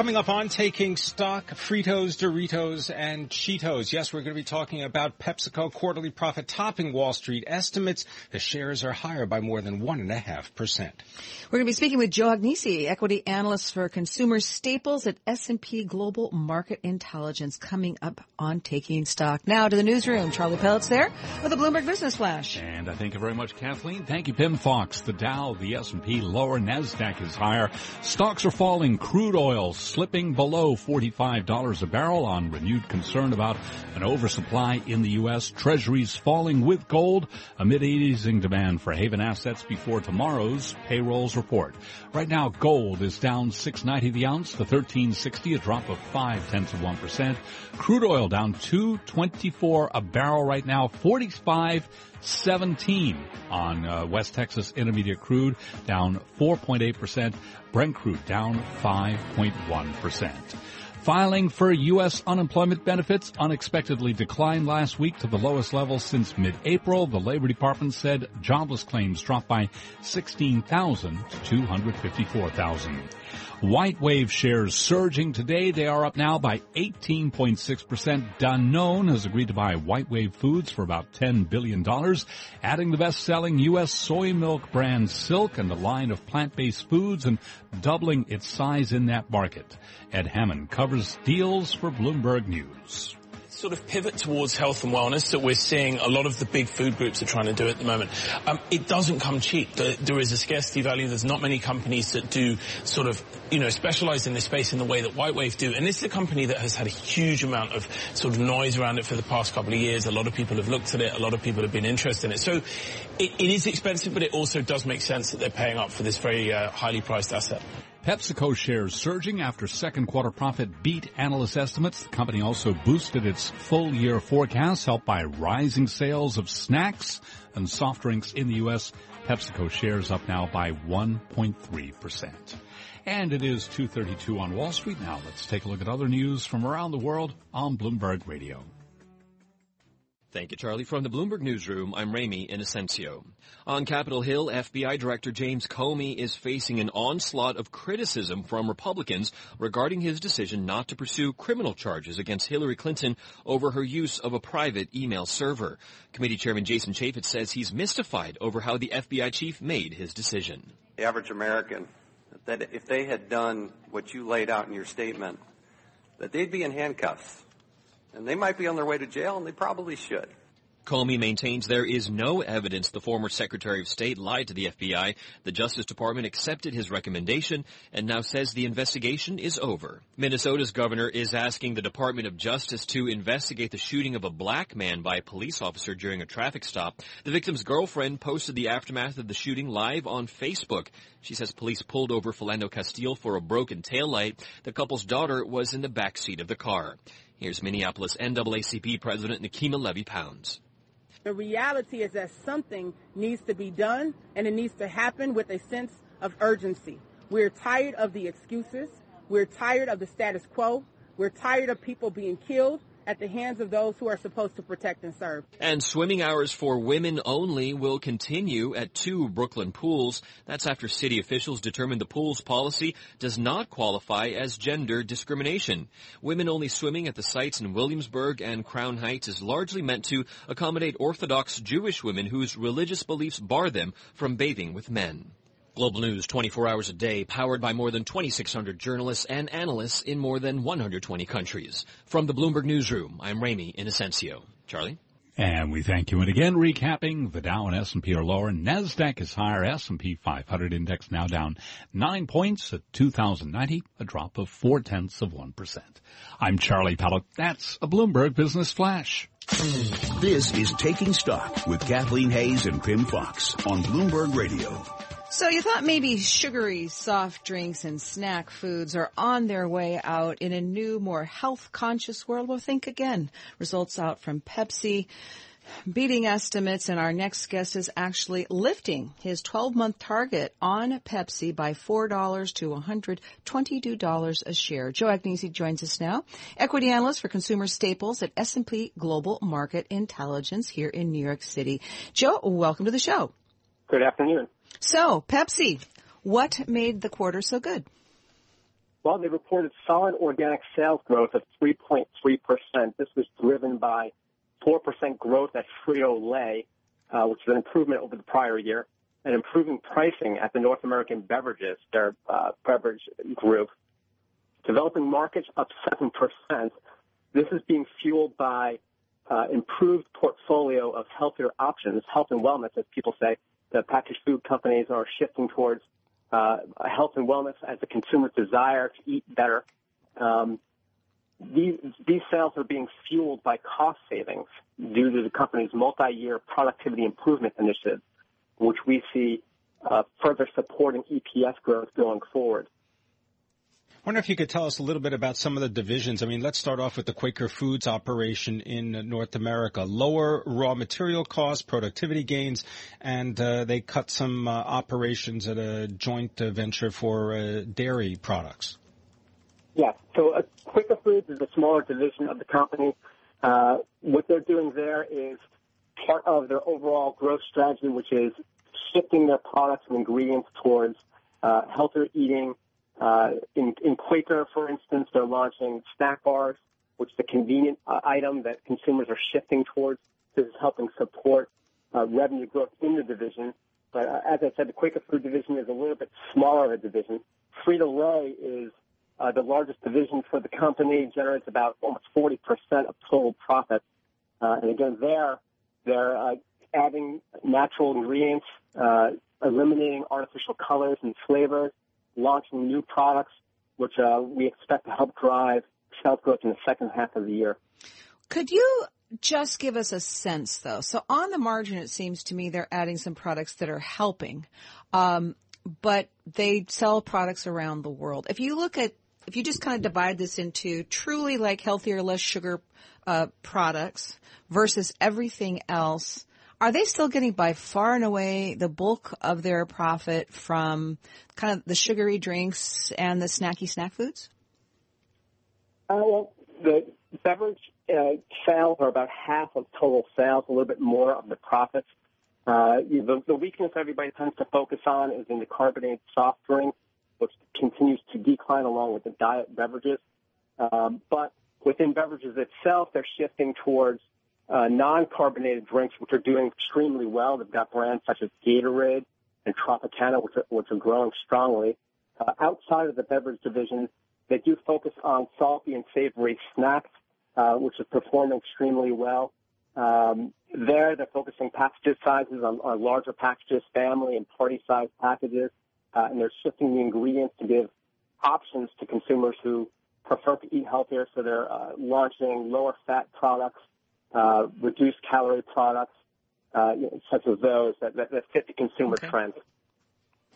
Coming up on Taking Stock, Fritos, Doritos, and Cheetos. Yes, we're going to be talking about PepsiCo quarterly profit topping Wall Street estimates. The shares are higher by more than 1.5%. We're going to be speaking with Joe Agnese, equity analyst for consumer staples at S&P Global Market Intelligence, coming up on Taking Stock. Now to the newsroom. Charlie Pellett's there with a Bloomberg Business Flash. And I thank you very much, Kathleen. Thank you, Pimm Fox. The Dow, the S&P lower, NASDAQ is higher. Stocks are falling. Crude oil slipping below $45 a barrel on renewed concern about an oversupply in the U.S. Treasuries falling with gold amid easing demand for haven assets before tomorrow's payrolls report. Right now, gold is down 690 the ounce to 1360, a drop of five tenths of one percent. Crude oil down 224 a barrel right now, 45 17 on uh, West Texas Intermediate crude, down 4.8%. Brent crude down 5.1%. Filing for U.S. unemployment benefits unexpectedly declined last week to the lowest level since mid-April. The Labor Department said jobless claims dropped by 16,000 to 254,000. WhiteWave shares surging today. They are up now by 18.6%. Danone has agreed to buy WhiteWave Foods for about $10 billion, adding the best-selling U.S. soy milk brand Silk and a line of plant-based foods and doubling its size in that market. Ed Hammond covers deals for Bloomberg News sort of pivot towards health and wellness that we're seeing a lot of the big food groups are trying to do at the moment. Um, it doesn't come cheap. There is a scarcity value. There's not many companies that do sort of, you know, specialize in this space in the way that WhiteWave do. And this is a company that has had a huge amount of sort of noise around it for the past couple of years. A lot of people have looked at it. A lot of people have been interested in it. So it, it is expensive, but it also does make sense that they're paying up for this very uh, highly priced asset. PepsiCo shares surging after second quarter profit beat analyst estimates. The company also boosted its full year forecast helped by rising sales of snacks and soft drinks in the U.S. PepsiCo shares up now by 1.3%. And it is 232 on Wall Street. Now let's take a look at other news from around the world on Bloomberg Radio. Thank you, Charlie. From the Bloomberg Newsroom, I'm Ramy Inocencio. On Capitol Hill, FBI Director James Comey is facing an onslaught of criticism from Republicans regarding his decision not to pursue criminal charges against Hillary Clinton over her use of a private email server. Committee Chairman Jason Chaffetz says he's mystified over how the FBI chief made his decision. The average American, that if they had done what you laid out in your statement, that they'd be in handcuffs and they might be on their way to jail, and they probably should. Comey maintains there is no evidence the former Secretary of State lied to the FBI. The Justice Department accepted his recommendation and now says the investigation is over. Minnesota's governor is asking the Department of Justice to investigate the shooting of a black man by a police officer during a traffic stop. The victim's girlfriend posted the aftermath of the shooting live on Facebook. She says police pulled over Philando Castile for a broken taillight. The couple's daughter was in the back seat of the car. Here's Minneapolis NAACP President Nekima Levy Pounds. The reality is that something needs to be done and it needs to happen with a sense of urgency. We're tired of the excuses. We're tired of the status quo. We're tired of people being killed at the hands of those who are supposed to protect and serve. And swimming hours for women only will continue at two Brooklyn pools. That's after city officials determined the pool's policy does not qualify as gender discrimination. Women only swimming at the sites in Williamsburg and Crown Heights is largely meant to accommodate Orthodox Jewish women whose religious beliefs bar them from bathing with men. Global News 24 hours a day, powered by more than 2,600 journalists and analysts in more than 120 countries. From the Bloomberg Newsroom, I'm Ramy Inocencio. Charlie? And we thank you. And again, recapping, the Dow and S&P are lower. NASDAQ is higher. S&P 500 index now down nine points at 2,090, a drop of four tenths of 1%. I'm Charlie Pellett. That's a Bloomberg Business Flash. This is Taking Stock with Kathleen Hays and Pimm Fox on Bloomberg Radio. So you thought maybe sugary soft drinks and snack foods are on their way out in a new, more health conscious world? Well, think again. Results out from Pepsi beating estimates and our next guest is actually lifting his 12 month target on Pepsi by $4 to $122 a share. Joe Agnese joins us now, equity analyst for consumer staples at S&P Global Market Intelligence here in New York City. Joe, welcome to the show. Good afternoon. So, Pepsi, what made the quarter so good? Well, they reported solid organic sales growth of 3.3%. This was driven by 4% growth at Frito-Lay, uh, which is an improvement over the prior year, and improving pricing at the North American Beverages, their uh, beverage group. Developing markets up 7%. This is being fueled by uh, improved portfolio of healthier options, health and wellness, as people say, the packaged food companies are shifting towards uh, health and wellness as the consumer's desire to eat better. Um, these, these sales are being fueled by cost savings due to the company's multi-year productivity improvement initiative, which we see uh, further supporting EPS growth going forward. I wonder if you could tell us a little bit about some of the divisions. I mean, let's start off with the Quaker Foods operation in North America. Lower raw material costs, productivity gains, and uh, they cut some uh, operations at a joint uh, venture for uh, dairy products. Yeah, So uh, Quaker Foods is a smaller division of the company. Uh, what they're doing there is part of their overall growth strategy, which is shifting their products and ingredients towards healthier eating, uh, in, in Quaker, for instance, they're launching snack bars, which is a convenient uh, item that consumers are shifting towards. This is helping support uh, revenue growth in the division. But uh, as I said, the Quaker Food division is a little bit smaller of a division. Frito-Lay is uh, the largest division for the company, generates about almost 40% of total profits. Uh, and again, there, they're uh, adding natural ingredients, uh, eliminating artificial colors and flavors, launching new products, which uh, we expect to help drive sales growth in the second half of the year. Could you just give us a sense, though? So on the margin, it seems to me they're adding some products that are helping, um, but they sell products around the world. If you look at if you just kind of divide this into truly like healthier, less sugar uh, products versus everything else, are they still getting by far and away the bulk of their profit from kind of the sugary drinks and the snacky snack foods? Uh, well, the beverage uh, sales are about half of total sales, a little bit more of the profits. Uh, the, the weakness everybody tends to focus on is in the carbonated soft drink, which continues to decline along with the diet beverages. Um, but within beverages itself, they're shifting towards uh, non-carbonated drinks, which are doing extremely well. They've got brands such as Gatorade and Tropicana, which are, which are growing strongly. Uh, outside of the beverage division, they do focus on salty and savory snacks, uh, which is performing extremely well. Um, there, they're focusing package sizes on, on larger packages, family and party size packages, uh, and they're shifting the ingredients to give options to consumers who prefer to eat healthier. So they're uh, launching lower fat products uh, reduced calorie products, uh, you know, such as those that, that, that fit the consumer okay. trend.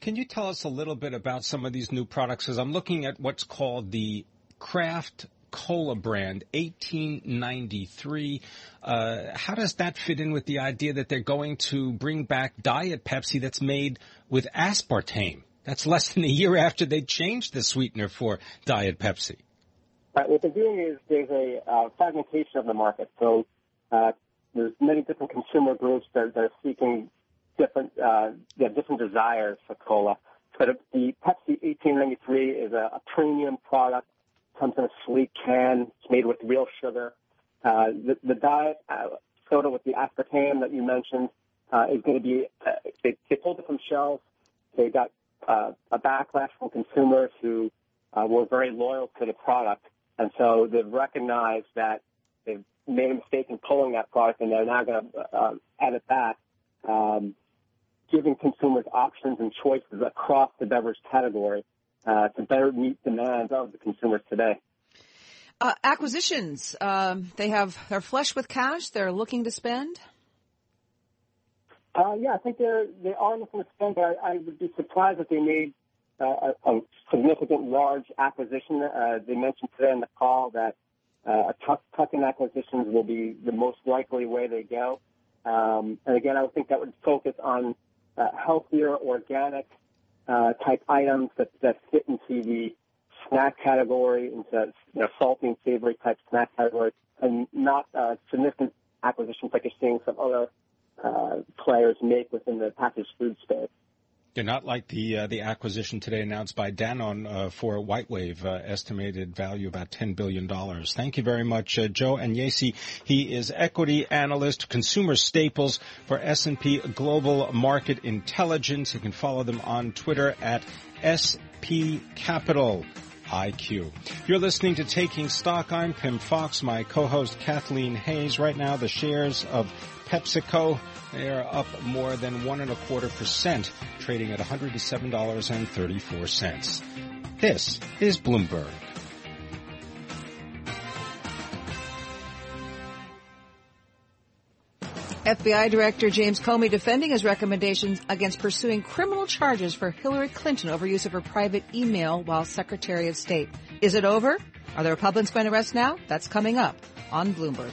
Can you tell us a little bit about some of these new products? Because I'm looking at what's called the craft cola brand, 1893. Uh, how does that fit in with the idea that they're going to bring back Diet Pepsi that's made with aspartame? That's less than a year after they changed the sweetener for Diet Pepsi. Right, what they're doing is there's a uh, fragmentation of the market. So uh, there's many different consumer groups that, that are seeking different, uh, yeah, different desires for cola. But the Pepsi 1893 is a, a premium product. Comes in a sleek can. It's made with real sugar. Uh, the, the diet uh, soda with the aspartame that you mentioned uh, is going to be. Uh, they, they pulled it from shelves. They got uh, a backlash from consumers who uh, were very loyal to the product, and so they've recognized that they've made a mistake in pulling that product, and they're now going to uh, add it back, um, giving consumers options and choices across the beverage category uh, to better meet demands of the consumers today. Uh, acquisitions. Um, they have they're flush with cash. They're looking to spend. Uh, yeah, I think they're they are looking to spend, but I, I would be surprised if they made uh, a, a significant large acquisition. Uh, they mentioned today in the call that uh, tuck-in acquisitions will be the most likely way they go. Um, and again, I would think that would focus on uh, healthier, organic uh, type items that, that fit into the snack category, into you know, salty and savory type snack category, and not uh, significant acquisitions like you're seeing some other uh, players make within the packaged food space. They're not like the uh, the acquisition today announced by Danone uh, for WhiteWave, uh, estimated value about ten billion dollars. Thank you very much, uh, Joe Agnese. He is equity analyst, consumer staples for S&P Global Market Intelligence. You can follow them on Twitter at SP Capital. IQ. You're listening to Taking Stock. I'm Pimm Fox, my co-host Kathleen Hays. Right now, the shares of PepsiCo, they are up more than one and a quarter percent, trading at $107.34. This is Bloomberg. FBI Director James Comey defending his recommendations against pursuing criminal charges for Hillary Clinton over use of her private email while Secretary of State. Is it over? Are the Republicans going to rest now? That's coming up on Bloomberg.